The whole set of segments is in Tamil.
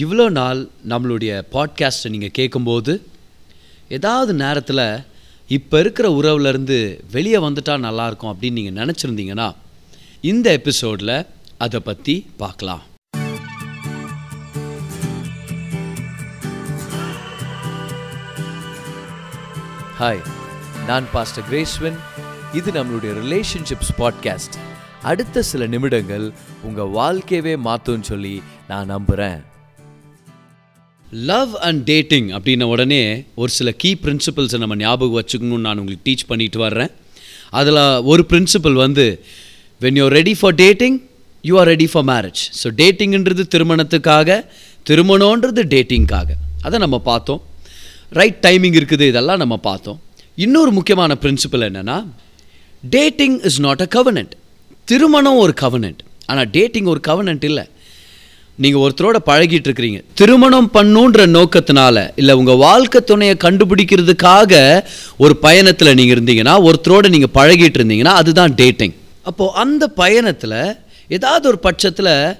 இவ்வளோ நாள் நம்மளுடைய பாட்காஸ்ட்டை நீங்கள் கேட்கும்போது ஏதாவது நேரத்தில் இப்போ இருக்கிற உறவுலேருந்து வெளியே வந்துட்டா நல்லாயிருக்கும் அப்படின்னு நீங்கள் நினச்சிருந்தீங்கன்னா இந்த எபிசோடில் அதை பற்றி பார்க்கலாம். ஹாய் நான் பாஸ்டர் கிரேஸ்வன் இது நம்மளுடைய ரிலேஷன்ஷிப்ஸ் பாட்காஸ்ட் அடுத்த சில நிமிடங்கள் உங்கள் வாழ்க்கையவே மாற்றும்னு சொல்லி நான் நம்புகிறேன் லவ் அண்ட் டேட்டிங் அப்படின்ன உடனே ஒரு சில கீ பிரின்சிபல்ஸை நம்ம ஞாபகம் வச்சுக்கணும்னு நான் உங்களுக்கு டீச் பண்ணிட்டு வர்றேன். அதில் ஒரு பிரின்சிபல் வந்து when you ready for dating you are ready for marriage so டேட்டிங்ன்றது திருமணத்துக்காக திருமணன்றது டேட்டிங்காக அதை நம்ம பார்த்தோம். ரைட் டைமிங் இருக்குது இதெல்லாம் நம்ம பார்த்தோம். இன்னொரு முக்கியமான பிரின்சிபல் என்னென்னா dating is not a covenant திருமணம் ஒரு கவனன்ட் ஆனால் டேட்டிங் ஒரு கவனன்ட் இல்லை. நீங்கள் ஒருத்தரோட பழகிட்டு இருக்கிறீங்க திருமணம் பண்ணுன்ற நோக்கத்தினால இல்லை உங்கள் வாழ்க்கை துணையை கண்டுபிடிக்கிறதுக்காக ஒரு பயணத்தில் நீங்கள் இருந்தீங்கன்னா ஒருத்தரோட நீங்கள் பழகிட்டு இருந்தீங்கன்னா அதுதான் டேட்டிங் அப்போது அந்த பயணத்தில் ஏதாவது ஒரு பட்சத்தில்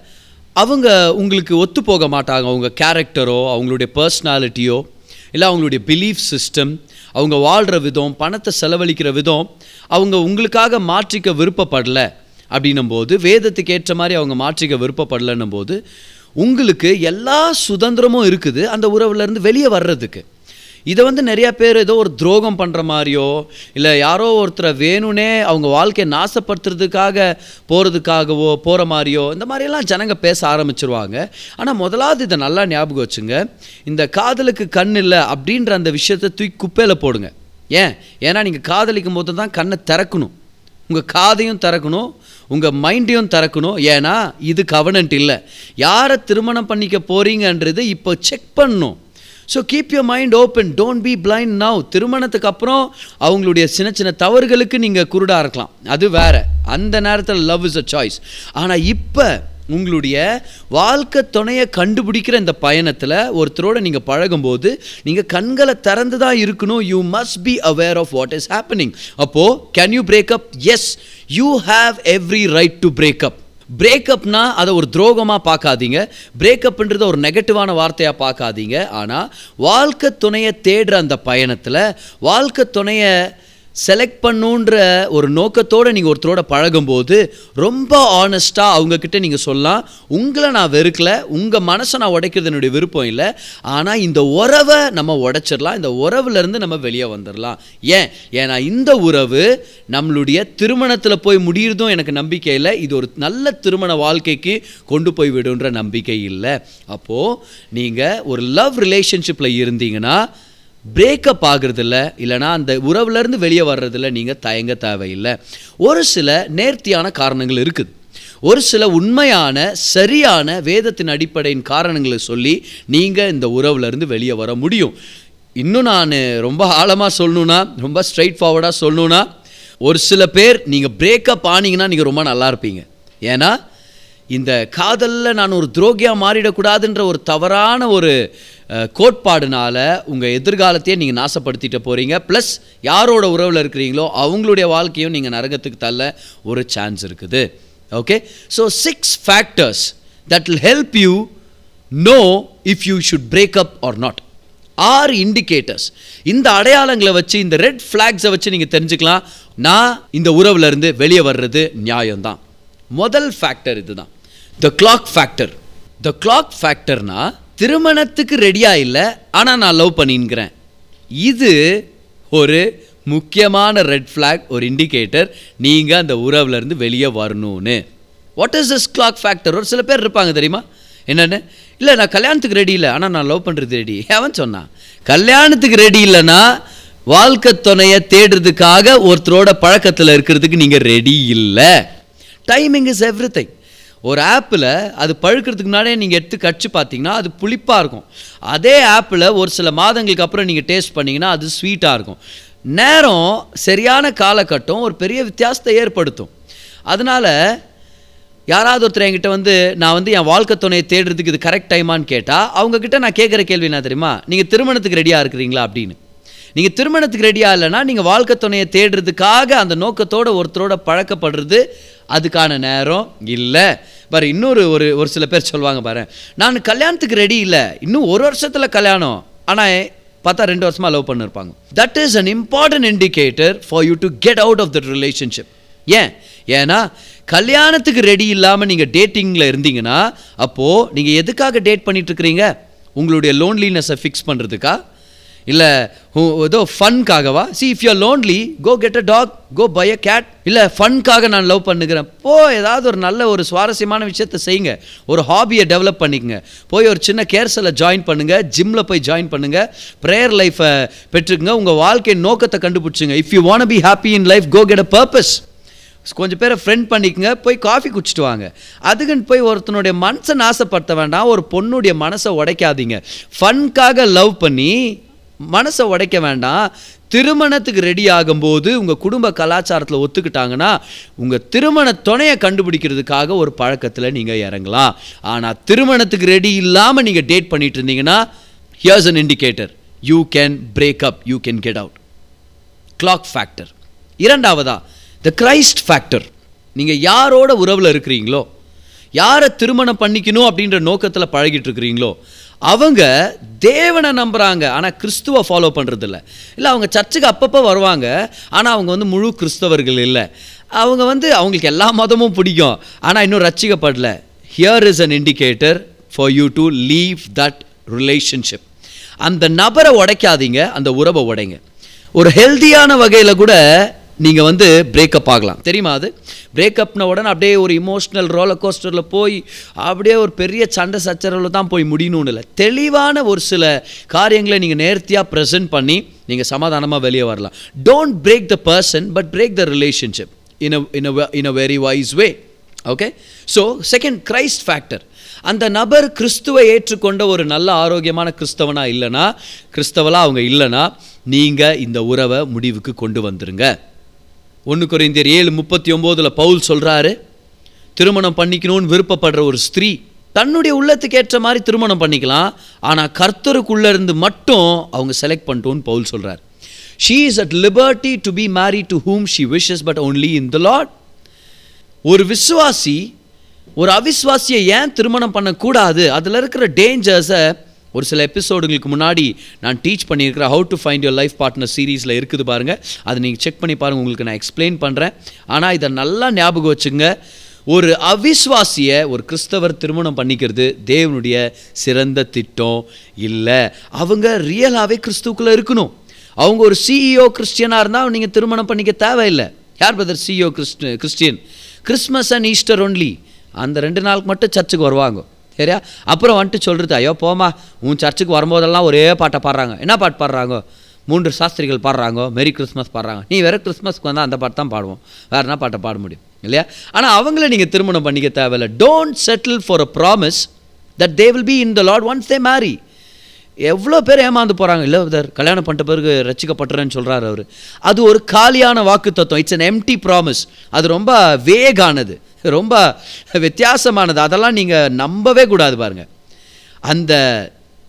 அவங்க உங்களுக்கு ஒத்து போக மாட்டாங்க. அவங்க கேரக்டரோ அவங்களுடைய பர்சனாலிட்டியோ இல்லை அவங்களுடைய பிலீஃப் சிஸ்டம் அவங்க வாழ்கிற விதம் பணத்தை செலவழிக்கிற விதம் அவங்க உங்களுக்காக மாற்றிக்க விருப்பப்படலை அப்படின்னும் போது வேதத்துக்கு ஏற்ற மாதிரி அவங்க மாற்றிக்க விருப்பப்படலைன்னும் போது உங்களுக்கு எல்லா சுதந்திரமும் இருக்குது அந்த உறவுலேருந்து வெளியே வர்றதுக்கு. இதை வந்து நிறையா பேர் ஏதோ ஒரு துரோகம் பண்ணுற மாதிரியோ இல்லை யாரோ ஒருத்தரை வேணும்னே அவங்க வாழ்க்கையை நாசப்படுத்துறதுக்காக போகிறதுக்காகவோ போகிற மாதிரியோ இந்த மாதிரியெல்லாம் ஜனங்க பேச ஆரம்பிச்சிருவாங்க. ஆனால் முதலாவது இதை நல்லா ஞாபகம் வச்சுங்க. இந்த காதலுக்கு கண் இல்லை அப்படின்ற அந்த விஷயத்தை தூக்கி குப்பையில் போடுங்க. ஏன்? ஏன்னா நீங்கள் காதலிக்கும் போது தான் கண்ணை திறக்கணும். உங்கள் காதையும் திறக்கணும் உங்கள் மைண்டையும் திறக்கணும். ஏன்னா இது கவனன்ட் இல்லை. யாரை திருமணம் பண்ணிக்க போகிறீங்கன்றது இப்போ செக் பண்ணணும் so keep your mind open don't be blind now திருமணத்துக்கு அப்புறம் அவங்களுடைய சின்ன சின்ன தவறுகளுக்கு நீங்கள் குருடாக இருக்கலாம். அது வேறு. அந்த நேரத்தில் லவ் இஸ் அ சாய்ஸ் ஆனால் இப்போ உங்களுடைய வாழ்க்கை துணையை கண்டுபிடிக்கிற இந்த பயணத்தில் ஒருத்தரோட நீங்கள் பழகும்போது நீங்கள் கண்களை திறந்து தான் இருக்கணும் you must be aware of what is happening அப்போது can you break up yes you have every right to break up பிரேக்கப்னா அதை ஒரு துரோகமாக பார்க்காதீங்க. பிரேக்கப்ன்றத ஒரு நெகட்டிவான வார்த்தையாக பார்க்காதீங்க. ஆனால் வாழ்க்கை துணையை தேடுற அந்த பயணத்தில் வாழ்க்கை துணையை செலக்ட் பண்ணுன்ற ஒரு நோக்கத்தோடு நீங்கள் ஒருத்தரோட பழகும்போது ரொம்ப ஆனஸ்ட்டாக அவங்கக்கிட்ட நீங்கள் சொல்லலாம் உங்களை நான் வெறுக்கலை உங்கள் மனசை நான் உடைக்கிறது என்னுடைய விருப்பம் இல்லை ஆனால் இந்த உறவை நம்ம உடைச்சிடலாம் இந்த உறவுலேருந்து நம்ம வெளியே வந்துடலாம். ஏன்? ஏன்னா இந்த உறவு நம்மளுடைய திருமணத்தில் போய் முடியிறதும் எனக்கு நம்பிக்கை இல்லை இது ஒரு நல்ல திருமண வாழ்க்கைக்கு கொண்டு போய் விடுன்ற நம்பிக்கை இல்லை. அப்போது நீங்கள் ஒரு லவ் ரிலேஷன்ஷிப்பில் இருந்தீங்கன்னா பிரேக்கப் ஆகுறதில்ல இல்லைனா அந்த உறவுலேருந்து வெளியே வர்றதில்ல நீங்கள் தயங்க தேவையில்லை. ஒரு சில நேர்த்தியான காரணங்கள் இருக்குது. ஒரு சில உண்மையான சரியான வேதத்தின் அடிப்படையின் காரணங்களை சொல்லி நீங்கள் இந்த உறவுலேருந்து வெளியே வர முடியும். இன்னும் நான் ரொம்ப ஆழமாக சொல்லணுன்னா ரொம்ப ஸ்ட்ரைட் ஃபார்வர்டாக சொல்லணுன்னா ஒரு சில பேர் நீங்கள் பிரேக்கப் ஆனீங்கன்னா நீங்கள் ரொம்ப நல்லா இருப்பீங்க. ஏன்னா இந்த காதலில் நான் ஒரு துரோகியாக மாறிடக்கூடாதுன்ற ஒரு தவறான ஒரு கோட்பாடுனால் கோட்பாடுனால உங்கள் எதிர்காலத்தையே நீங்கள் நாசப்படுத்திட்டு போகிறீங்க ப்ளஸ் யாரோட உறவில் இருக்கிறீங்களோ அவங்களுடைய வாழ்க்கையும் நீங்கள் நரகத்துக்கு தள்ள ஒரு சான்ஸ் இருக்குது. Okay so six factors that will help you know if you should break up or not ஆறு இண்டிகேட்டர்ஸ் இந்த அடையாளங்களை வச்சு இந்த ரெட் ஃப்ளாக்ஸை வச்சு நீங்கள் தெரிஞ்சுக்கலாம். நான் இந்த உறவுலேருந்து வெளியே வர்றது நியாயம்தான். முதல் ஃபேக்டர் இதுதான். The clock factor the clock ஃபேக்டர்னா திருமணத்துக்கு ரெடியாக இல்லை ஆனால் நான் லவ் பண்ணிங்கிறேன் இது ஒரு முக்கியமான ரெட் ஃப்ளாக் ஒரு இண்டிகேட்டர் நீங்கள் அந்த உறவுல இருந்து வெளியே வரணும்னு. What is this clock factor ஒரு சில பேர் இருப்பாங்க தெரியுமா? என்னென்னு? இல்லை நான் கல்யாணத்துக்கு ரெடி இல்லை ஆனால் நான் லவ் பண்ணுறது ரெடி ஏவன் சொன்னான் கல்யாணத்துக்கு ரெடி இல்லைன்னா வாழ்க்கை துணையை தேடுறதுக்காக ஒருத்தரோட பழக்கத்தில் இருக்கிறதுக்கு நீங்கள் ரெடி இல்லை. டைமிங் இஸ் எவ்ரி ஒரு ஆப்பில் அது பழுக்கிறதுக்கு முன்னாடியே நீங்கள் எடுத்து கடிச்சு பார்த்தீங்கன்னா அது புளிப்பாக இருக்கும். அதே ஆப்பில் ஒரு சில மாதங்களுக்கு அப்புறம் நீங்கள் டேஸ்ட் பண்ணிங்கன்னா அது ஸ்வீட்டாக இருக்கும். நேரம் சரியான காலகட்டம் ஒரு பெரிய வித்தியாசத்தை ஏற்படுத்தும். அதனால் யாராவது ஒருத்தர் என்கிட்ட வந்து நான் வந்து என் வாழ்க்கை துணையை தேடுறதுக்கு இது கரெக்ட் டைமான்னு கேட்டால் அவங்கக்கிட்ட நான் கேட்குற கேள்வி என்ன தெரியுமா? நீங்கள் திருமணத்துக்கு ரெடியாக இருக்கிறீங்களா? அப்படின்னு. நீங்கள் திருமணத்துக்கு ரெடியாக இல்லைன்னா நீங்கள் வாழ்க்கை துணையை தேடுறதுக்காக அந்த நோக்கத்தோடு ஒருத்தரோட பழக்கப்படுறது அதுக்கான நேரம் இல்லை. பாரு இன்னொரு ஒரு ஒரு சில பேர் சொல்லுவாங்க பாரு நான் கல்யாணத்துக்கு ரெடி இல்லை. இன்னும் ஒரு வருஷத்தில் கல்யாணம். ஆனால் பார்த்தா ரெண்டு வருஷமாக லவ் பண்ணிருப்பாங்க. That is an important indicator for you to get out of that relationship ஏன்? ஏன்னா கல்யாணத்துக்கு ரெடி இல்லாமல் நீங்கள் டேட்டிங்கில் இருந்தீங்கன்னா அப்போது நீங்கள் எதுக்காக டேட் பண்ணிட்டு இருக்கிறீங்க? உங்களுடைய லோன்லினஸை ஃபிக்ஸ் பண்ணுறதுக்கா இல்லை ஏதோ ஃபன்காகவா? See if you lonely go get a dog go buy a cat இல்லை ஃபன்காக நான் லவ் பண்ணுகிறேன். போ ஏதாவது ஒரு நல்ல ஒரு சுவாரஸ்யமான விஷயத்தை செய்யுங்க. ஒரு ஹாபியை டெவலப் பண்ணிக்கங்க. போய் ஒரு சின்ன கேர்ஸில் ஜாயின் பண்ணுங்கள் ஜிம்மில் போய் ஜாயின் பண்ணுங்கள் ப்ரேயர் லைஃப்பை பெற்றுக்குங்க. உங்கள் வாழ்க்கை நோக்கத்தை கண்டுபிடிச்சுங்க. If you want be happy in life go get a purpose கொஞ்சம் பேரை ஃப்ரெண்ட் பண்ணிக்கங்க. போய் காஃபி குடிச்சிட்டு வாங்க. அதுக்குன்னு போய் ஒருத்தனுடைய மனசை நாசப்படுத்த வேண்டாம். ஒரு பொண்ணுடைய மனசை உடைக்காதீங்க. ஃபன்காக லவ் பண்ணி மனசை உடைக்க வேண்டாம். திருமணத்துக்கு ரெடி ஆகும்போது உங்கள் குடும்ப கலாச்சாரத்தில் ஒத்துக்கிட்டாங்கன்னா உங்கள் திருமண துணையை கண்டுபிடிக்கிறதுக்காக ஒரு பழக்கத்தில் நீங்கள் இறங்கலாம். ஆனால் திருமணத்துக்கு ரெடி இல்லாமல் நீங்கள் டேட் பண்ணிட்டு இருந்தீங்கன்னா here's an indicator you can break up you can get out clock factor இரண்டாவதா த கிரைஸ்ட் ஃபேக்டர் நீங்கள் யாரோட உறவில் இருக்கிறீங்களோ யாரை திருமணம் பண்ணிக்கணும் அப்படின்ற நோக்கத்தில் பழகிட்டு இருக்கிறீங்களோ அவங்க தேவனை நம்புகிறாங்க ஆனால் கிறிஸ்துவை ஃபாலோ பண்ணுறதில்ல இல்லை அவங்க சர்ச்சுக்கு அப்பப்போ வருவாங்க. ஆனால் அவங்க வந்து முழு கிறிஸ்தவர்கள் இல்லை. அவங்க வந்து அவங்களுக்கு எல்லா மதமும் பிடிக்கும். ஆனால் இன்னும் ரச்சிக்கப்படல here is an indicator for you to leave that relationship அந்த நபரை உடைக்காதீங்க அந்த உறவை உடைங்க. ஒரு ஹெல்த்தியான வகையில் கூட நீங்கள் வந்து பிரேக்கப் ஆகலாம். தெரியுமா அது? பிரேக்கப்ன உடனே அப்படியே ஒரு இமோஷ்னல் ரோலர் கோஸ்டரில் போய் அப்படியே ஒரு பெரிய சண்டை சச்சரவில் தான் போய் முடியணும்னு இல்லை. தெளிவான ஒரு சில காரியங்களை நீங்கள் நேர்த்தியாக ப்ரெசென்ட் பண்ணி நீங்கள் சமாதானமாக வெளியே வரலாம். Don't break the person but break the relationship in a in a in a very wise way okay so second Christ factor அந்த நபர் கிறிஸ்துவை ஏற்றுக்கொண்ட ஒரு நல்ல ஆரோக்கியமான கிறிஸ்தவனா இல்லைனா கிறிஸ்தவலாக அவங்க இல்லைனா நீங்கள் இந்த உறவை முடிவுக்கு கொண்டு வந்துருங்க. ஒன்று குறைந்தர் ஏழு முப்பத்தி ஒம்போதில் பவுல் சொல்கிறாரு திருமணம் பண்ணிக்கணும்னு விருப்பப்படுற ஒரு ஸ்திரீ தன்னுடைய உள்ளத்துக்கு ஏற்ற மாதிரி திருமணம் பண்ணிக்கலாம் ஆனால் கர்த்தருக்குள்ளே இருந்து மட்டும் அவங்க செலக்ட் பண்ணிட்டோன்னு பவுல் சொல்கிறார் she is at liberty to be married to whom she wishes but only in the Lord ஒரு விசுவாசி ஒரு அவிஸ்வாசியை ஏன் திருமணம் பண்ணக்கூடாது? அதில் இருக்கிற டேஞ்சர்ஸை ஒரு சில எபிசோடுங்களுக்கு முன்னாடி நான் டீச் பண்ணியிருக்கிறேன் how to find your life partner சீரீஸில் இருக்குது பாருங்கள் அதை நீங்கள் செக் பண்ணி பாருங்கள் உங்களுக்கு நான் எக்ஸ்பிளைன் பண்ணுறேன் ஆனால் இதை நல்லா ஞாபகம் வச்சுங்க ஒரு அவிஸ்வாசியை ஒரு கிறிஸ்தவர் திருமணம் பண்ணிக்கிறது தேவனுடைய சிறந்த திட்டம் இல்லை. அவங்க ரியலாகவே கிறிஸ்துக்குள்ளே இருக்கணும். அவங்க ஒரு சிஇஓ கிறிஸ்டியனாக இருந்தால் நீங்கள் திருமணம் பண்ணிக்க தேவையில்லை. யார் brother CEO Christ Christian? Christmas and Easter only அந்த ரெண்டு நாளுக்கு மட்டும் சர்ச்சுக்கு வருவாங்க. சரியா? அப்புறம் வந்துட்டு சொல்கிறது ஐயோ போமா உன் சர்ச்சுக்கு வரும்போதெல்லாம் ஒரே பாட்டை பாடுறாங்க. என்ன பாட்டு பாடுறாங்க? மூன்று சாஸ்திரிகள் பாடுறாங்க? மெரி கிறிஸ்மஸ் பாடுறாங்க. நீ வேறு கிறிஸ்மஸ்க்கு வந்தால் அந்த பாட்டு தான் பாடுவோம். வேறு என்ன பாட்டை பாட முடியும்? இல்லையா? ஆனால் அவங்கள நீங்கள் திருமணம் பண்ணிக்க தேவையில்லை. Don't settle for a promise that they will be in the Lord once they marry எவ்வளோ பேர் ஏமாந்து போகிறாங்க இல்லை இதர் கல்யாணம் பண்ணிட்ட பிறகு ரசிக்கப்பட்டுறேன்னு சொல்கிறாரு அவர். அது ஒரு காலியான வாக்கு தத்துவம் இட்ஸ் அன் எம்டி ப்ராமிஸ் அது ரொம்ப வேகானது. ரொம்ப வித்தியாசமானது. அதெல்லாம் நீங்கள் நம்பவே கூடாது பாருங்க. அந்த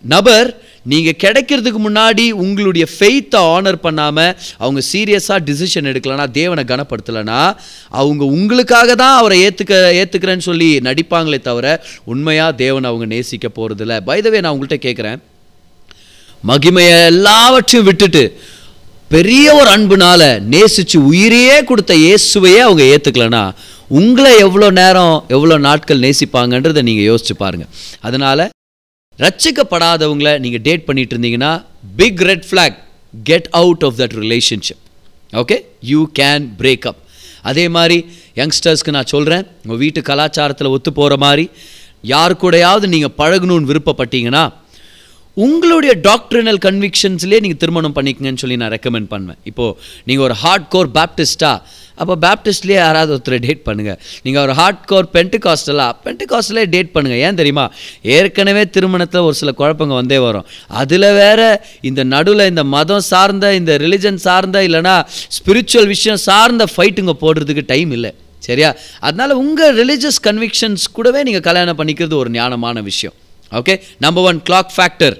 நபர் நீங்கள் கிடைக்கிறதுக்கு முன்னாடி உங்களுடைய ஃபெய்த்தை ஆனர் பண்ணாமல் அவங்க சீரியஸாக டிசிஷன் எடுக்கலனா தேவனை கனப்படுத்தலைனா அவங்க உங்களுக்காக தான் அவரை ஏற்றுக்க ஏற்றுக்கிறேன்னு சொல்லி நடிப்பாங்களே தவிர உண்மையாக தேவனை அவங்க நேசிக்க போகிறதில்ல பைதவே நான் உங்கள்கிட்ட கேட்குறேன் மகிமையை எல்லாவற்றையும் விட்டுட்டு பெரிய ஒரு அன்புனால நேசித்து உயிரையே கொடுத்த இயேசுவையே அவங்க ஏற்றுக்கலனா உங்களை எவ்வளோ நேரம் எவ்வளோ நாட்கள் நேசிப்பாங்கன்றதை நீங்கள் யோசிச்சு பாருங்க. அதனால் ரட்சிக்கப்படாதவங்களை நீங்கள் டேட் பண்ணிட்டு இருந்தீங்கன்னா big red flag get out of that relationship okay you can break up அதே மாதிரி யங்ஸ்டர்ஸ்க்கு நான் சொல்கிறேன் உங்கள் வீட்டு கலாச்சாரத்தில் ஒத்து போகிற மாதிரி யார் கூடயாவது நீங்கள் பழகணும்னு விருப்பப்பட்டீங்கன்னா உங்களுடைய டாக்டரினல் கன்விக்ஷன்ஸ்லேயே நீங்கள் திருமணம் பண்ணிக்கங்கன்னு சொல்லி நான் ரெக்கமெண்ட் பண்ணுவேன். இப்போது நீங்கள் ஒரு ஹார்ட் கோர் பேப்டிஸ்டாக அப்போ பேப்டிஸ்ட்லேயே யாராவது ஒருத்தரை டேட் பண்ணுங்கள் நீங்கள் ஒரு ஹார்ட் கோர் பென்டிகாஸ்டலா பென்டிகாஸ்டலே டேட் பண்ணுங்கள் ஏன் தெரியுமா? ஏற்கனவே திருமணத்தில் ஒரு சில குழப்பங்க வந்தே வரும். அதில் வேற இந்த நடுவில் இந்த மதம் சார்ந்த இந்த ரிலிஜன் சார்ந்த இல்லைனா ஸ்பிரிச்சுவல் விஷயம் சார்ந்த ஃபைட்டுங்க போடுறதுக்கு டைம் இல்லை. சரியா? அதனால் உங்கள் ரிலீஜியஸ் கன்விக்ஷன்ஸ் கூடவே நீங்கள் கல்யாணம் பண்ணிக்கிறது ஒரு ஞானமான விஷயம். Okay number one clock factor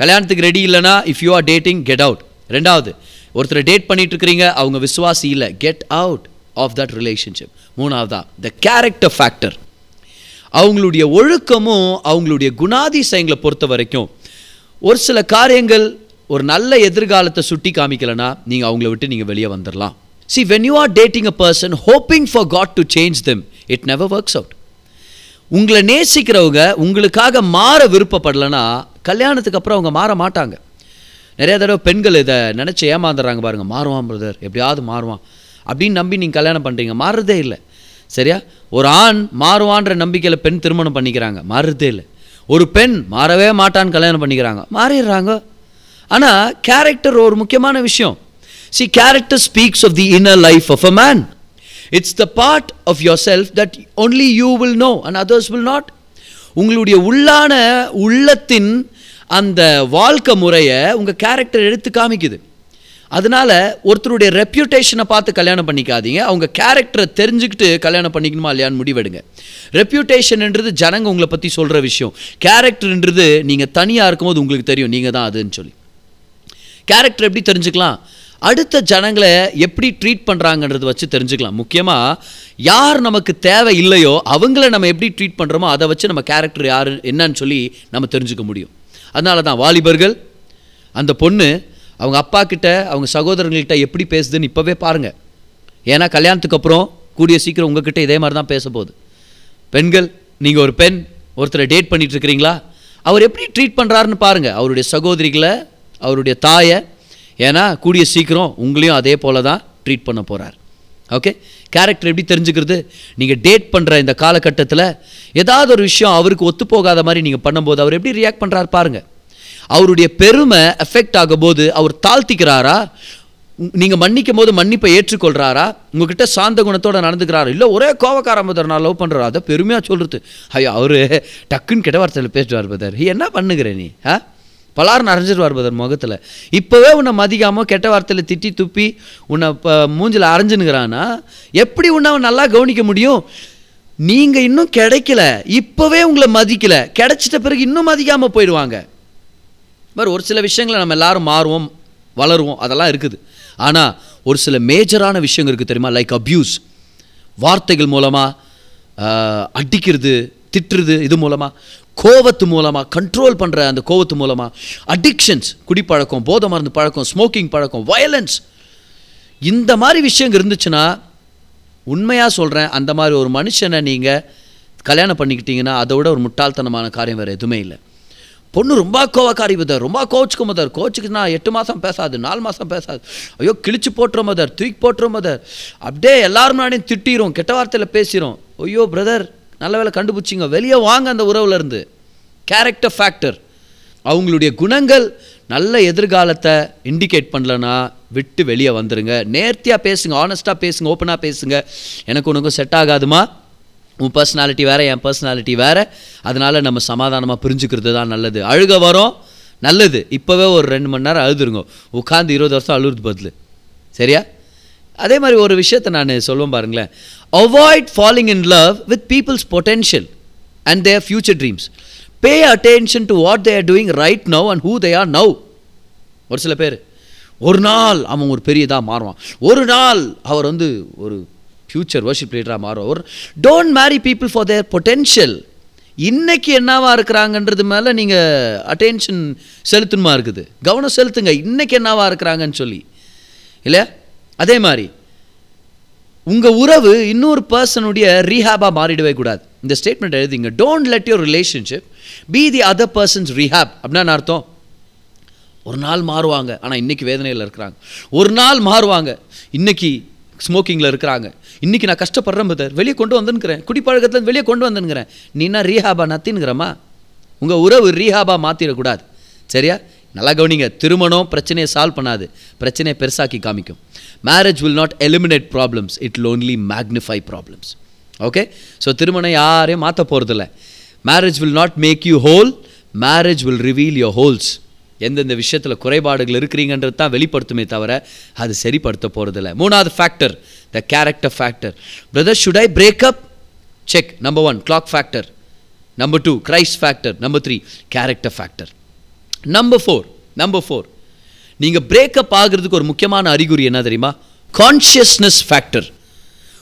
கல்யாணத்துக்கு ரெடி இல்லைனா if you are dating get out ரெண்டாவது ஒருத்தரை டேட் பண்ணிட்டு இருக்கிறீங்க அவங்க விசுவாசி இல்லை. Get out of that relationship மூணாவதா த கேரக்டர் ஃபேக்டர் அவங்களுடைய ஒழுக்கமும் அவங்களுடைய குணாதிசயங்களை பொறுத்த வரைக்கும் ஒரு சில காரியங்கள் ஒரு நல்ல எதிர்காலத்தை சுட்டி காமிக்கலைன்னா நீங்கள் அவங்கள விட்டு நீங்கள் வெளியே வந்துடலாம் see when you are dating a person hoping for God to change them it never works out உங்களை நேசிக்கிறவங்க உங்களுக்காக மாற விருப்பப்படலைன்னா கல்யாணத்துக்கு அப்புறம் அவங்க மாற மாட்டாங்க. நிறைய தடவை பெண்கள் இதை நினச்சி ஏமாந்துடுறாங்க பாருங்கள் மாறுவான் பிரதர் எப்படியாவது மாறுவான். அப்படின்னு நம்பி நீங்கள் கல்யாணம் பண்ணுறீங்க மாறுறதே இல்லை. சரியா? ஒரு ஆண் மாறுவான்ற நம்பிக்கையில் பெண் திருமணம் பண்ணிக்கிறாங்க. மாறுறதே இல்லை. ஒரு பெண் மாறவே மாட்டான்னு கல்யாணம் பண்ணிக்கிறாங்க. மாறிடுறாங்க. ஆனால் கேரக்டர் ஒரு முக்கியமான விஷயம். See character speaks of the inner life of a man it's the part of yourself that only you will know and others will not உங்களுடைய உள்ளான உள்ளத்தின் அந்த வாழ்க்கை முறையை உங்கள் கேரக்டர் எடுத்து காமிக்குது. அதனால ஒருத்தருடைய ரெப்யூட்டேஷனை பார்த்து கல்யாணம் பண்ணிக்காதீங்க. அவங்க கேரக்டரை தெரிஞ்சுக்கிட்டு கல்யாணம் பண்ணிக்கணுமா இல்லையான்னு முடிவெடுங்க. ரெப்யூட்டேஷன்ன்றது ஜனங்க உங்களை பற்றி சொல்கிற விஷயம். கேரக்டர்ன்றது நீங்கள் தனியாக இருக்கும்போது உங்களுக்கு தெரியும். நீங்கள் தான் அதுன்னு சொல்லி. கேரக்டர் எப்படி தெரிஞ்சுக்கலாம்? அடுத்த ஜனங்களை எப்படி ட்ரீட் பண்ணுறாங்கன்றது வச்சு தெரிஞ்சுக்கலாம். முக்கியமாக யார் நமக்கு தேவை இல்லையோ அவங்கள நம்ம எப்படி ட்ரீட் பண்ணுறோமோ அதை வச்சு நம்ம கேரக்டர் யார் என்னன்னு சொல்லி நம்ம தெரிஞ்சுக்க முடியும். அதனால தான் வாலிபர்கள் அந்த பொண்ணு அவங்க அப்பா கிட்ட அவங்க சகோதரங்கள்கிட்ட எப்படி பேசுதுன்னு இப்போவே பாருங்கள் ஏன்னா கல்யாணத்துக்கு அப்புறம் கூடிய சீக்கிரம் உங்ககிட்ட இதே மாதிரி தான் பேச போகுது பெண்கள் நீங்கள் ஒரு பெண் ஒருத்தரை டேட் பண்ணிட்டு இருக்கிறீங்களா? அவர் எப்படி ட்ரீட் பண்ணுறாருன்னு பாருங்கள் அவருடைய சகோதரிகளை அவருடைய தாயை ஏன்னா கூடிய சீக்கிரம் உங்களையும் அதே போல தான் ட்ரீட் பண்ண போகிறார் ஓகே கேரக்டர் எப்படி தெரிஞ்சுக்கிறது? நீங்கள் டேட் பண்ணுற இந்த காலகட்டத்தில் ஏதாவது ஒரு விஷயம் அவருக்கு ஒத்து போகாத மாதிரி நீங்கள் பண்ணும்போது அவர் எப்படி ரியாக்ட் பண்ணுறாரு பாருங்கள் அவருடைய பெருமை எஃபெக்ட் ஆகும்போது அவர் தாழ்த்திக்கிறாரா? நீங்கள் மன்னிக்கும் போது மன்னிப்பை ஏற்றுக்கொள்கிறாரா உங்ககிட்ட சாந்த குணத்தோடு நடந்துக்கிறாரா? இல்லை ஒரே கோவக்கார முதல் நான் லவ் பண்ணுறாரு அதை பெருமையாக சொல்கிறது ஐயோ அவர் டக்குன்னு கெட்ட வார்த்தையில் பேசுவார் பதார் என்ன பண்ணுகிற நீ ஆ? பலார் அரைஞ்சிருவார் பதர் முகத்தில். இப்போவே உன்னை மதிக்காமல் கெட்ட வார்த்தையில் திட்டி துப்பி உன்னை இப்போ மூஞ்சில் அரைஞ்சுனுங்கிறானா எப்படி உன்னை அவன் நல்லா கவனிக்க முடியும்? நீங்கள் இன்னும் கிடைக்கல. இப்போவே உங்களை மதிக்கல. கிடைச்சிட்ட பிறகு இன்னும் மதிக்காமல் போயிடுவாங்க. மாதிரி ஒரு சில விஷயங்களை நம்ம எல்லாரும் மாறுவோம் வளருவோம் அதெல்லாம் இருக்குது. ஆனால் ஒரு சில மேஜரான விஷயங்கள் இருக்குது தெரியுமா? லைக் அப்யூஸ் வார்த்தைகள் மூலமாக அடிக்கிறது திட்டுறது இது மூலமாக கோவத்து மூலமாக கண்ட்ரோல் பண்ணுற அந்த கோவத்து மூலமாக அடிக்ஷன்ஸ் குடிப்பழக்கம் போதை மருந்து பழக்கம் ஸ்மோக்கிங் பழக்கம் வயலன்ஸ் இந்த மாதிரி விஷயங்கள் இருந்துச்சுன்னா உண்மையாக சொல்கிறேன் அந்த மாதிரி ஒரு மனுஷனை நீங்கள் கல்யாணம் பண்ணிக்கிட்டீங்கன்னா அதை விட ஒரு முட்டாள்தனமான காரியம் வேறு எதுவுமே இல்லை. பொண்ணு ரொம்ப கோவக்காரி மதர் ரொம்ப கோச்சுக்கு மதர் கோச்சுக்குன்னா எட்டு மாதம் பேசாது நாலு மாதம் பேசாது. ஐயோ கிழிச்சு போட்டுரும் மதர் தூக்கி போட்டுரும் மதர் அப்படியே எல்லாரும் நாடையும் திட்டிரும் கெட்ட வார்த்தையில் பேசிடும் ஐயோ பிரதர் நல்ல வேலை கண்டுபிடிச்சிங்க. வெளியே வாங்க அந்த உறவுலேருந்து கேரக்டர் ஃபேக்டர் அவங்களுடைய குணங்கள் நல்ல எதிர்காலத்தை இண்டிகேட் பண்ணலன்னா விட்டு வெளியே வந்துடுங்க நேர்த்தியாக பேசுங்க ஆனஸ்ட்டாக பேசுங்க ஓப்பனாக பேசுங்க. எனக்கு உனக்கும் செட் ஆகாதுமா? உன் பர்சனாலிட்டி வேறு என் பர்சனாலிட்டி வேறு. அதனால் நம்ம சமாதானமாக புரிஞ்சுக்கிறது தான் நல்லது. அழுக வரும் நல்லது. இப்போவே ஒரு ரெண்டு மணி நேரம் அழுதுருங்க. உட்காந்து இருபது வருஷம் அழுகுறது பதில். சரியா? அதே மாதிரி ஒரு விஷயத்தை நான் சொல்லுவேன் பாருங்களேன். Avoid falling in love with people's potential and their future dreams pay attention to what they are doing right now and who they are now ஒரு சில பேர் ஒரு நாள் அவன் ஒரு பெரிய இதாக மாறுவான். ஒரு நாள் அவர் வந்து ஒரு ஃப்யூச்சர் வர்ஷிப் லீடராக மாறுவார் ஒரு don't marry people for their potential இன்றைக்கி என்னவாக இருக்கிறாங்கன்றது மேலே நீங்கள் அட்டென்ஷன் செலுத்தணுமா இருக்குது? கவனம் செலுத்துங்க. இன்னைக்கு என்னவாக இருக்கிறாங்கன்னு சொல்லி. இல்லையா? அதே மாதிரி உங்கள் உறவு இன்னொரு பர்சனுடைய ரீஹாபாக மாறிடவே கூடாது. இந்த ஸ்டேட்மெண்ட் எழுதிங்க. Don't let your relationship be the other person's rehab அப்படின்னா அர்த்தம்? ஒரு நாள் மாறுவாங்க. ஆனால் இன்றைக்கி வேதனையில் இருக்கிறாங்க. ஒரு நாள் மாறுவாங்க. இன்றைக்கி ஸ்மோக்கிங்கில் இருக்கிறாங்க. இன்னைக்கு நான் கஷ்டப்படுறேன் பதர் வெளியே கொண்டு வந்துன்னுக்கிறேன். குடிப்பழக்கத்தில் வெளியே கொண்டு வந்துன்னுக்கிறேன். நீனா ரீஹாபா நத்தின்னுக்கிறமா? உங்கள் உறவு ரீஹாபாக மாற்றிடக்கூடாது சரியா? நல்லா கவனிங்க. திருமணம் பிரச்சனையை சால்வ் பண்ணாது. பிரச்சனையை பெருசாக்கி காமிக்கும். Marriage will not eliminate problems it only magnify problems okay so திருமணம் யாரையும் மாற்ற போகிறதில்ல marriage will not make you whole marriage will reveal your holes எந்தெந்த விஷயத்தில் குறைபாடுகள் இருக்கிறீங்கன்றது தான் வெளிப்படுத்துமே தவிர அது சரிப்படுத்த போகிறதில்ல மூணாவது factor the character factor brother should I break up check number one clock factor number two Christ factor number three character factor number four number four நீங்கள் பிரேக்கப் ஆகிறதுக்கு ஒரு முக்கியமான அறிகுறி என்ன தெரியுமா? கான்ஷியஸ்னஸ் ஃபேக்டர்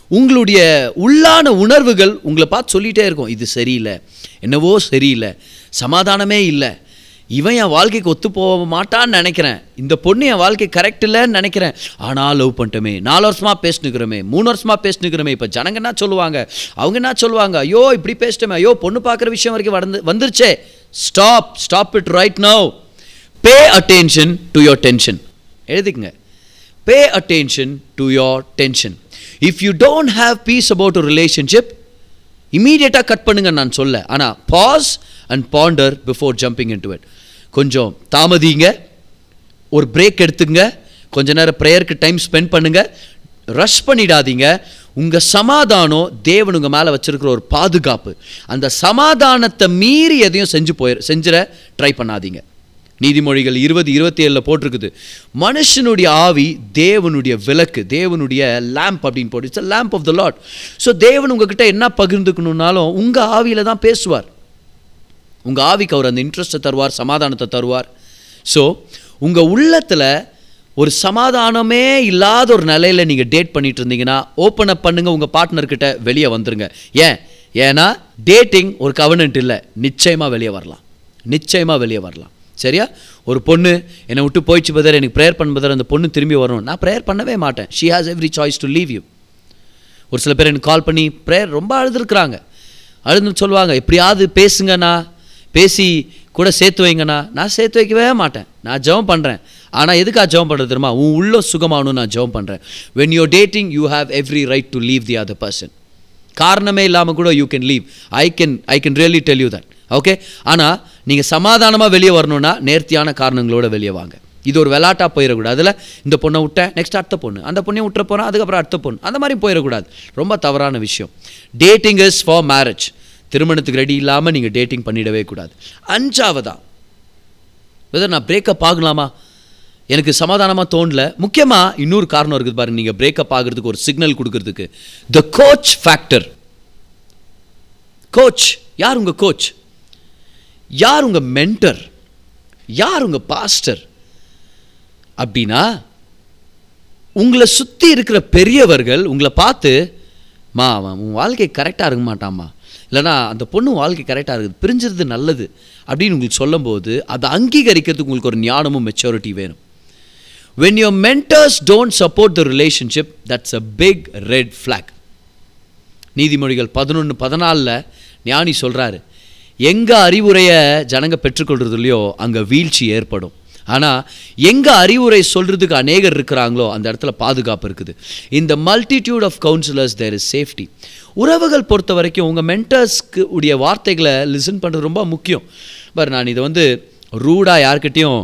உங்களுடைய உள்ளான உணர்வுகள் உங்களை பார்த்து சொல்லிகிட்டே இருக்கும். இது சரியில்லை. என்னவோ சரியில்லை. சமாதானமே இல்லை. இவன் என் வாழ்க்கைக்கு ஒத்து போக மாட்டான்னு நினைக்கிறேன். இந்த பொண்ணு என் வாழ்க்கை கரெக்ட் இல்லைன்னு நினைக்கிறேன். ஆனால் லவ் பண்ணிட்டோமே. நாலு வருஷமாக பேசினுக்கிறோமே. மூணு வருஷமாக பேசினுக்கிறோமே. இப்போ ஜனங்க என்ன சொல்லுவாங்க? அவங்க என்ன சொல்லுவாங்க? ஐயோ இப்படி பேசிட்டோமே. ஐயோ பொண்ணு பார்க்குற விஷயம் வரைக்கும் வந்து வந்துருச்சே. Stop stop it right no pay attention to your tension எழுதிக்கங்க. Pay attention to your tension if you don't have peace about a relationship இமீடியட்டாக கட் பண்ணுங்க நான் சொல்ல. ஆனால் pause and ponder before jumping into it கொஞ்சம் தாமதிங்க. ஒரு பிரேக் எடுத்துங்க. கொஞ்ச நேரம் ப்ரேயருக்கு டைம் ஸ்பெண்ட் பண்ணுங்க. ரஷ் பண்ணிடாதீங்க. உங்கள் சமாதானம் தேவன் உங்கள் மேலே வச்சுருக்கிற ஒரு பாதுகாப்பு. அந்த சமாதானத்தை மீறி எதையும் செஞ்சு போயிரு செஞ்சிட ட்ரை பண்ணாதீங்க. நீதிமொழிகள் இருபது இருபத்தி ஏழில் போட்டிருக்குது. மனுஷனுடைய ஆவி தேவனுடைய விளக்கு தேவனுடைய லேம்ப் அப்படின்னு போட்டு it's lamp of the Lord so தேவன் உங்ககிட்ட என்ன பகிர்ந்துக்கணுன்னாலும் உங்கள் ஆவியில் தான் பேசுவார். உங்கள் ஆவிக்கு அவர் அந்த இன்ட்ரெஸ்ட்டை தருவார் சமாதானத்தை தருவார். ஸோ உங்கள் உள்ளத்தில் ஒரு சமாதானமே இல்லாத ஒரு நிலையில் நீங்கள் டேட் பண்ணிட்டு இருந்தீங்கன்னா ஓப்பன் அப் பண்ணுங்கள் உங்கள் பார்ட்னர்கிட்ட வெளியே வந்துருங்க. ஏன்? ஏன்னா டேட்டிங் ஒரு கவர்னன்ட் இல்லை. நிச்சயமாக வெளியே வரலாம். நிச்சயமாக வெளியே வரலாம். சரியா? ஒரு பொண்ணு என்னை விட்டு போயிடுச்சு பதர் எனக்கு ப்ரேயர் பண்ண பதர் அந்த பொண்ணு திரும்பி வரணும். நான் ப்ரேயர் பண்ணவே மாட்டேன். She has every choice to leave you ஒரு சில பேர் எனக்கு கால் பண்ணி ப்ரேயர் ரொம்ப அழுதுருக்குறாங்க. அழுதுன்னு சொல்லுவாங்க எப்படியாவது பேசுங்கண்ணா. பேசி கூட சேர்த்து வைங்கண்ணா. நான் சேர்த்து வைக்கவே மாட்டேன். நான் ஜெபம் பண்ணுறேன் ஆனால் எதுக்காக ஜெபம் பண்ணுறது தெரியுமா? உன் உள்ள சுகமாகணும் நான் ஜெபம் பண்ணுறேன் when you're dating you have every right to leave the other person காரணமே இல்லாமல் கூட you can leave I can I can really tell you that okay ஆனால் நீங்கள் சமாதானமாக வெளியே வரணும்னா நேர்த்தியான காரணங்களோட வெளியே வாங்க. இது ஒரு விளாட்டாக போயிடக்கூடாது அதில் இந்த பொண்ணை விட்டேன் நெக்ஸ்ட் அடுத்த பொண்ணு. அந்த பொண்ணையும் விட்டுற போகிறேன் அதுக்கப்புறம் அடுத்த பொண்ணு. அந்த மாதிரி போயிடக்கூடாது ரொம்ப தவறான விஷயம். டேட்டிங் இஸ் ஃபார் மேரேஜ் திருமணத்துக்கு ரெடி இல்லாமல் நீங்கள் டேட்டிங் பண்ணிடவே கூடாது. அஞ்சாவதா? வெதர் நான் பிரேக்கப் ஆகலாமா? எனக்கு சமாதானமாக தோணல. முக்கியமாக இன்னொரு காரணம் இருக்குது பாருங்க. நீங்கள் பிரேக்கப் ஆகிறதுக்கு ஒரு சிக்னல் கொடுக்கறதுக்கு. த கோச் ஃபேக்டர் கோச் யார் உங்கள் கோச் யார் உங்கள் மென்டர் யார் உங்கள் பாஸ்டர் அப்படின்னா உங்களை சுற்றி இருக்கிற பெரியவர்கள் உங்களை பார்த்து மா அவன் உன் வாழ்க்கை கரெக்டாக இருக்க மாட்டாம்மா இல்லைனா அந்த பொண்ணு வாழ்க்கை கரெக்டாக இருக்குது. பிரிஞ்சிருது நல்லது. அப்படின்னு உங்களுக்கு சொல்லும்போது அதை அங்கீகரிக்கிறதுக்கு உங்களுக்கு ஒரு ஞானமும் மெச்சூரிட்டி வேணும். When your mentors don't support the relationship that's a big red flag நீதிமொழிகள் பதினொன்று பதினாலில் ஞானி சொல்கிறாரு எங்கே அறிவுரையை ஜனங்க பெற்றுக்கொள்கிறது இல்லையோ அங்கே வீழ்ச்சி ஏற்படும். ஆனால் எங்கே அறிவுரை சொல்கிறதுக்கு அநேகர் இருக்கிறாங்களோ அந்த இடத்துல பாதுகாப்பு இருக்குது. இந்த multitude of counsellors there is safety உறவுகள் பொறுத்த வரைக்கும் உங்கள் மென்டர்ஸ்க்கு உடைய வார்த்தைகளை லிசன் பண்ணுறது ரொம்ப முக்கியம். பட் நான் இதை வந்து ரூடாக யார்கிட்டையும்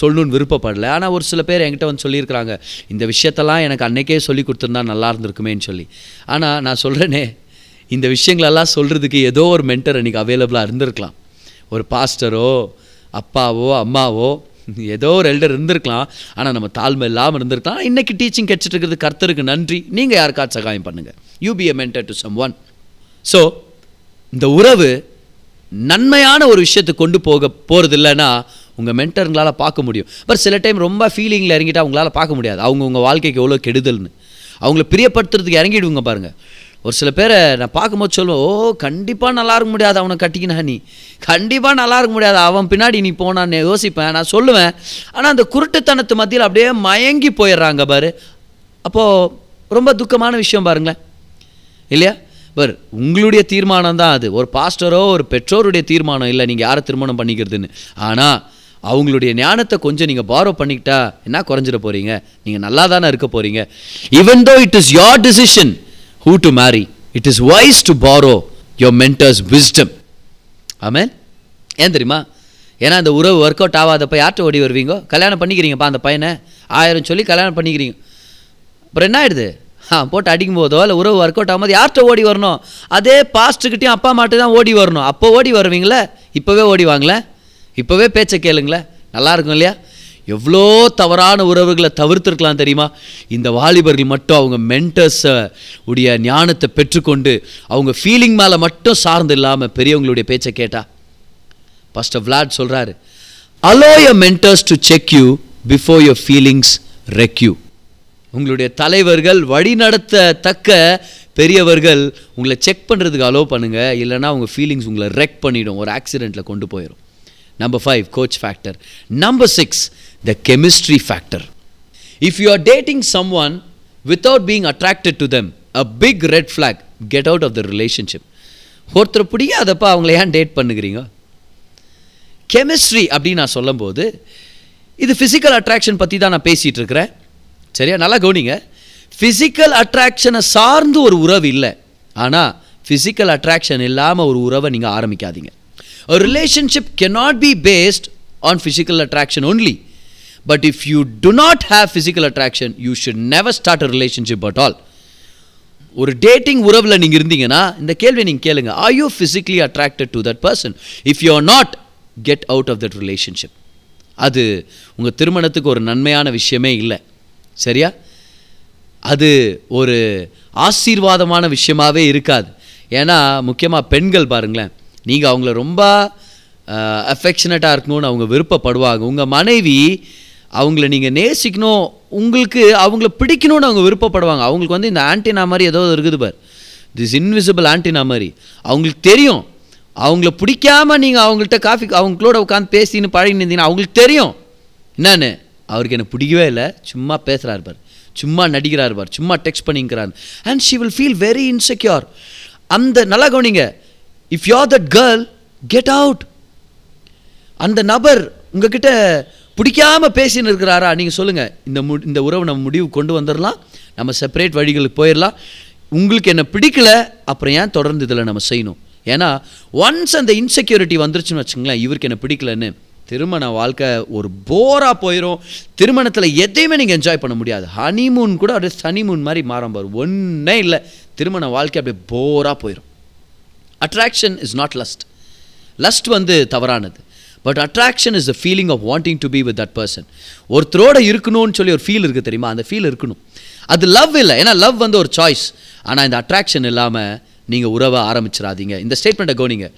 சொல்லணும்னு விருப்பப்படலை. ஆனால் ஒரு சில பேர் என்கிட்ட வந்து சொல்லியிருக்கிறாங்க இந்த விஷயத்தெல்லாம் எனக்கு அன்னைக்கே சொல்லி கொடுத்துருந்தா நல்லா இருந்திருக்குமேன்னு சொல்லி. ஆனால் நான் சொல்கிறேனே இந்த விஷயங்களெல்லாம் சொல்கிறதுக்கு ஏதோ ஒரு மென்டர் அன்றைக்கி அவைலபிளாக இருந்திருக்கலாம். ஒரு பாஸ்டரோ அப்பாவோ அம்மாவோ ஏதோ ஒரு எல்டர் இருந்திருக்கலாம். ஆனால் நம்ம தாழ்மை இல்லாமல் இருந்திருக்கலாம். இன்றைக்கி டீச்சிங் கிடச்சிட்டு இருக்கிறது கர்த்தருக்கு நன்றி. நீங்கள் யாருக்காச்சும் சகாயம் பண்ணுங்கள் you be mentor to someone so இந்த உறவு நன்மையான ஒரு விஷயத்தை கொண்டு போக போகிறது இல்லைன்னா உங்கள் மென்டருங்களால் பார்க்க முடியும். பட் சில டைம் ரொம்ப ஃபீலிங்கில் இறங்கிட்டால் அவங்களால பார்க்க முடியாது. அவங்க உங்கள் வாழ்க்கைக்கு எவ்வளோ கெடுதல்னு. அவங்கள பிரியப்படுத்துறதுக்கு இறங்கிடுவங்க பாருங்கள் ஒரு சில பேரை நான் பார்க்கும்போது சொல்லுவேன் ஓ கண்டிப்பாக நல்லா இருக்க முடியாது அவனை கட்டிக்கினா நீ. கண்டிப்பாக நல்லா இருக்க முடியாது. அவன் பின்னாடி நீ போனான்னு யோசிப்பேன் நான் சொல்லுவேன். ஆனால் அந்த குருட்டுத்தனத்து மத்தியில் அப்படியே மயங்கி போயிடுறாங்க பாரு. அப்போது ரொம்ப துக்கமான விஷயம் பாருங்களேன். இல்லையா? பர் உங்களுடைய தீர்மானம் தான் அது. ஒரு பாஸ்டரோ ஒரு பெற்றோருடைய தீர்மானம் இல்லை நீங்கள் யாரை திருமணம் பண்ணிக்கிறதுன்னு. ஆனால் அவங்களுடைய ஞானத்தை கொஞ்சம் நீங்கள் பாரோ பண்ணிக்கிட்டா என்ன குறைஞ்சிட போகிறீங்க நீங்கள் நல்லா தானே இருக்க போகிறீங்க even though it is your decision who to marry it is wise to borrow your mentors wisdom. ஆமேன் ஏன் தெரியுமா? ஏன்னா அந்த உறவு ஒர்க் அவுட் ஆகாதப்ப யார்கிட்ட ஓடி வருவீங்க? கல்யாணம் பண்ணிக்கிறீங்கப்பா அந்த பையனை. ஆயிரம் சொல்லி கல்யாணம் பண்ணிக்கிறீங்க. அப்புறம் என்ன ஆயிடுது? ஆ போட்டு அடிக்கும் போதோ இல்லை உறவு ஒர்க் அவுட் ஆகும்போது யார்கிட்ட ஓடி வரணும்? அதே பாஸ்ட்டுக்கிட்டையும் அப்பா அம்மாட்ட தான் ஓடி வரணும். அப்போ ஓடி வருவீங்களே? இப்போவே ஓடி வாங்களேன். இப்போவே பேச்சை கேளுங்களேன். நல்லா இருக்கும் இல்லையா? எவ்வளோ தவறான உறவுகளை தவிர்த்துருக்கலாம் தெரியுமா? இந்த வாலிபர்கள் மட்டும் அவங்க மென்டர்ஸை உடைய ஞானத்தை பெற்றுக்கொண்டு அவங்க ஃபீலிங் மேலே மட்டும் சார்ந்து இல்லாமல் பெரியவங்களுடைய பேச்சை கேட்டா? பாஸ்டர் விளாட் சொல்கிறாரு allow your mentors to check you before your feelings wreck you உங்களுடைய தலைவர்கள் வழிநடத்த தக்க பெரியவர்கள் உங்களை செக் பண்ணுறதுக்கு அலோவ் பண்ணுங்க. இல்லைன்னா உங்கள் ஃபீலிங்ஸ் உங்களை ரெக் பண்ணிவிடும் ஒரு ஆக்சிடெண்ட்டில் கொண்டு போயிடும் number five coach factor number six the chemistry factor if you are dating someone without being attracted to them a big red flag get out of the relationship ஒருத்தர் பிடிக்காதப்ப அவங்கள ஏன் டேட் பண்ணுகிறீங்க? கெமிஸ்ட்ரி அப்படின்னு நான் சொல்லும்போது இது ஃபிசிக்கல் அட்ராக்ஷன் பற்றி தான் நான் பேசிகிட்டு இருக்கிறேன் சரியா? நல்லா கவனிங்க. ஃபிசிக்கல் அட்ராக்ஷனை சார்ந்து ஒரு உறவு இல்லை. ஆனால் ஃபிசிக்கல் அட்ராக்ஷன் இல்லாமல் ஒரு உறவை நீங்கள் ஆரம்பிக்காதீங்க. ஒரு relationship cannot be based on physical attraction only but if you do not have physical attraction you should never start a relationship at all ஒரு டேட்டிங் உறவில் நீங்கள் இருந்தீங்கன்னா இந்த கேள்வியை நீங்கள் கேளுங்க. Are you physically attracted to that person if you are not get out of that relationship அது உங்கள் திருமணத்துக்கு ஒரு நன்மையான விஷயமே இல்லை. சரியா? அது ஒரு ஆசீர்வாதமான விஷயமாவே இருக்காது. ஏன்னா முக்கியமாக பெண்கள் பாருங்களேன். நீங்கள் அவங்கள ரொம்ப அஃபெக்ஷனட்டாக இருக்கணும்னு அவங்க விருப்பப்படுவாங்க. உங்கள் மனைவி அவங்கள நீங்கள் நேசிக்கணும் உங்களுக்கு அவங்கள பிடிக்கணும்னு அவங்க விருப்பப்படுவாங்க. அவங்களுக்கு வந்து இந்த ஆன்டினா மாதிரி ஏதோ இருக்குது பார். திஸ் இன்விசிபிள் ஆன்டினா மாதிரி. அவங்களுக்கு தெரியும். அவங்கள பிடிக்காமல் நீங்கள் அவங்கள்ட்ட காஃபி அவங்களோட உட்காந்து பேசின்னு பழகின்னு இருந்தீங்கன்னா அவங்களுக்கு தெரியும். என்னன்னு? அவருக்கு எனக்கு பிடிக்கவே இல்லை. சும்மா பேசுகிறாரு பார். சும்மா நடிக்கிறார் பார். சும்மா டெக்ஸ்ட் பண்ணிக்கிறார். And she will feel very insecure அந்த நல்லா கவனிங்க. If you are that girl get out அந்த நபர் உங்ககிட்ட பிடிக்காம பேசின்னு இருக்கிறாரா? நீங்கள் சொல்லுங்கள் இந்த மு இந்த உறவை நம்ம முடிவு கொண்டு வந்துடலாம் நம்ம செப்பரேட் வழிகளுக்கு போயிடலாம் உங்களுக்கு என்ன பிடிக்கல அப்புறம் ஏன் தொடர்ந்து இதில் நம்ம செய்யணும்? ஏன்னா ஒன்ஸ் அந்த இன்செக்யூரிட்டி வந்துருச்சுன்னு வச்சுங்களேன் இவருக்கு என்ன பிடிக்கலன்னு திருமண வாழ்க்கை ஒரு போராக போயிடும் திருமணத்தில் எதையுமே நீங்கள் என்ஜாய் பண்ண முடியாது. ஹனிமூன் கூட அப்படியே சனிமூன் மாதிரி மாறும் பாரு. ஒன்றே இல்லை. திருமண வாழ்க்கை அப்படியே போராக போயிடும் attraction is not lust lust வந்து தவறானது. But attraction is the feeling of wanting to be with that person ஒருத்தரோட இருக்கணும்னு சொல்லி ஒரு ஃபீல் இருக்குது தெரியுமா? அந்த ஃபீல் இருக்கணும். அது லவ் இல்லை. ஏன்னா லவ் வந்து ஒரு சாய்ஸ் ஆனால் இந்த அட்ராக்ஷன் இல்லாமல் நீங்கள் உறவை ஆரம்பிச்சிடாதீங்க. இந்த ஸ்டேட்மெண்ட்டை கவனிங்க.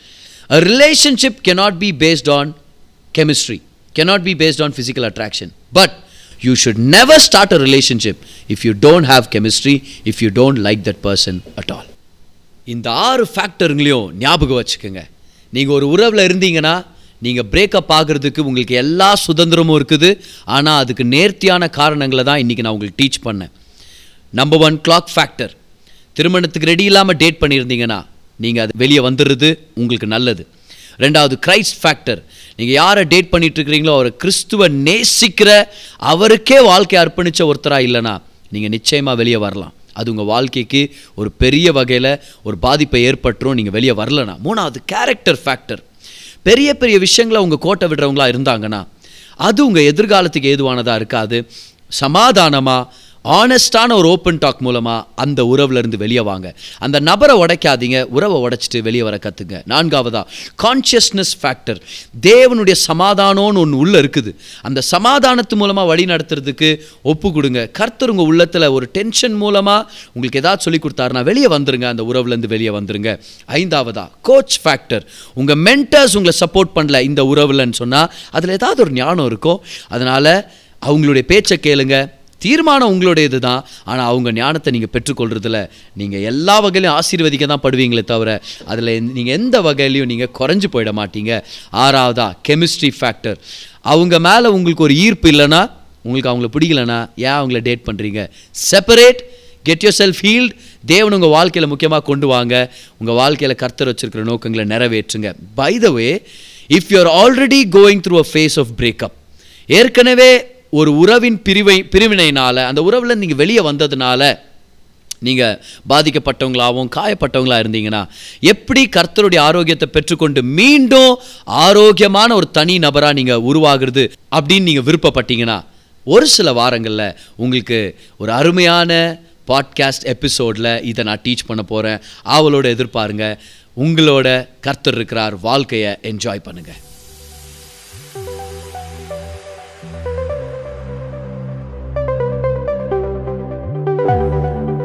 Relationship cannot be based on chemistry cannot be based on physical attraction but you should never start a relationship if you don't have chemistry if you don't like that person at all இந்த ஆறு ஃபேக்டருங்களையும் ஞாபகம் வச்சுக்கோங்க. நீங்கள் ஒரு உறவில் இருந்தீங்கன்னா நீங்கள் பிரேக்கப் ஆகிறதுக்கு உங்களுக்கு எல்லா சுதந்திரமும் இருக்குது. ஆனால் அதுக்கு நேர்த்தியான காரணங்களை தான் இன்றைக்கி நான் உங்களுக்கு டீச் பண்ணேன். நம்பர் ஒன் கிளாக் ஃபேக்டர் திருமணத்துக்கு ரெடி இல்லாமல் டேட் பண்ணியிருந்தீங்கன்னா நீங்கள் அது வெளியே வந்துடுறது உங்களுக்கு நல்லது. ரெண்டாவது கிரைஸ்ட் ஃபேக்டர் நீங்கள் யாரை டேட் பண்ணிகிட்ருக்கிறீங்களோ அவரை கிறிஸ்துவ நேசிக்கிற அவருக்கே வாழ்க்கை அர்ப்பணித்த ஒருத்தராக இல்லைனா நீங்கள் நிச்சயமாக வெளியே வரலாம். அது உங்கள் வாழ்க்கைக்கு ஒரு பெரிய வகையில் ஒரு பாதிப்பை ஏற்பட்டுரும் நீங்கள் வெளியே வரலனா மூணாவது கேரக்டர் ஃபேக்டர் பெரிய பெரிய விஷயங்களை உங்கள் கோட்டை விடுறவங்களா இருந்தாங்கன்னா அது உங்கள் எதிர்காலத்துக்கு ஏதுவானதாக இருக்காது. சமாதானமாக ஆனஸ்டான ஒரு ஓப்பன் டாக் மூலமாக அந்த உறவுலேருந்து வெளியே வாங்க. அந்த நபரை உடைக்காதீங்க உறவை உடைச்சிட்டு வெளியே வர கற்றுங்க நான்காவதா கான்ஷியஸ்னஸ் ஃபேக்டர் தேவனுடைய சமாதானம்னு ஒன்று உள்ளே இருக்குது. அந்த சமாதானத்து மூலமாக வழி நடத்துறதுக்கு ஒப்பு கொடுங்க. கர்த்தர் உங்கள் உள்ளத்தில் ஒரு டென்ஷன் மூலமாக உங்களுக்கு ஏதாவது சொல்லி கொடுத்தாருன்னா வெளியே வந்துருங்க. அந்த உறவுலேருந்து வெளியே வந்துருங்க. ஐந்தாவதா கோச் ஃபேக்டர் உங்கள் மென்டர்ஸ் உங்களை சப்போர்ட் பண்ணல இந்த உறவுலன்னு சொன்னால் அதில் ஏதாவது ஒரு ஞானம் இருக்கும் அதனால் அவங்களுடைய பேச்சை கேளுங்கள் தீர்மானம் உங்களுடையது தான் ஆனால் அவங்க ஞானத்தை நீங்கள் பெற்றுக்கொள்றதுல நீங்கள் எல்லா வகையிலையும் ஆசீர்வதிக்க தான் படுவீங்களே தவிர அதில் நீங்கள் எந்த வகையிலையும் நீங்கள் குறைஞ்சு போயிட மாட்டீங்க. ஆறாவதா கெமிஸ்ட்ரி ஃபேக்டர் அவங்க மேலே உங்களுக்கு ஒரு ஈர்ப்பு இல்லைன்னா உங்களுக்கு அவங்கள பிடிக்கலனா ஏன் அவங்கள டேட் பண்ணுறீங்க separate get yourself healed தேவன் உங்கள் வாழ்க்கையில் முக்கியமாக கொண்டு வாங்க. உங்கள் வாழ்க்கையில் கர்த்தர் வச்சுருக்கிற நோக்கங்களை நிறைவேற்றுங்க. By the way if you are already going through a phase of breakup ஏற்கனவே ஒரு உறவின் பிரிவை பிரிவினையினால் அந்த உறவில் நீங்கள் வெளியே வந்ததுனால நீங்கள் பாதிக்கப்பட்டவங்களாகவும் காயப்பட்டவங்களாக இருந்தீங்கன்னா எப்படி கர்த்தருடைய ஆரோக்கியத்தை பெற்றுக்கொண்டு மீண்டும் ஆரோக்கியமான ஒரு தனி நபராக நீங்கள் உருவாகிறது அப்படின்னு நீங்கள் விருப்பப்பட்டீங்கன்னா ஒரு சில வாரங்களில் உங்களுக்கு ஒரு அருமையான பாட்காஸ்ட் எபிசோடில் இதை நான் டீச் பண்ண போகிறேன் ஆவலோடு எதிர்பாருங்க. உங்களோட கர்த்தர் இருக்கிறார். வாழ்க்கையை என்ஜாய் பண்ணுங்கள்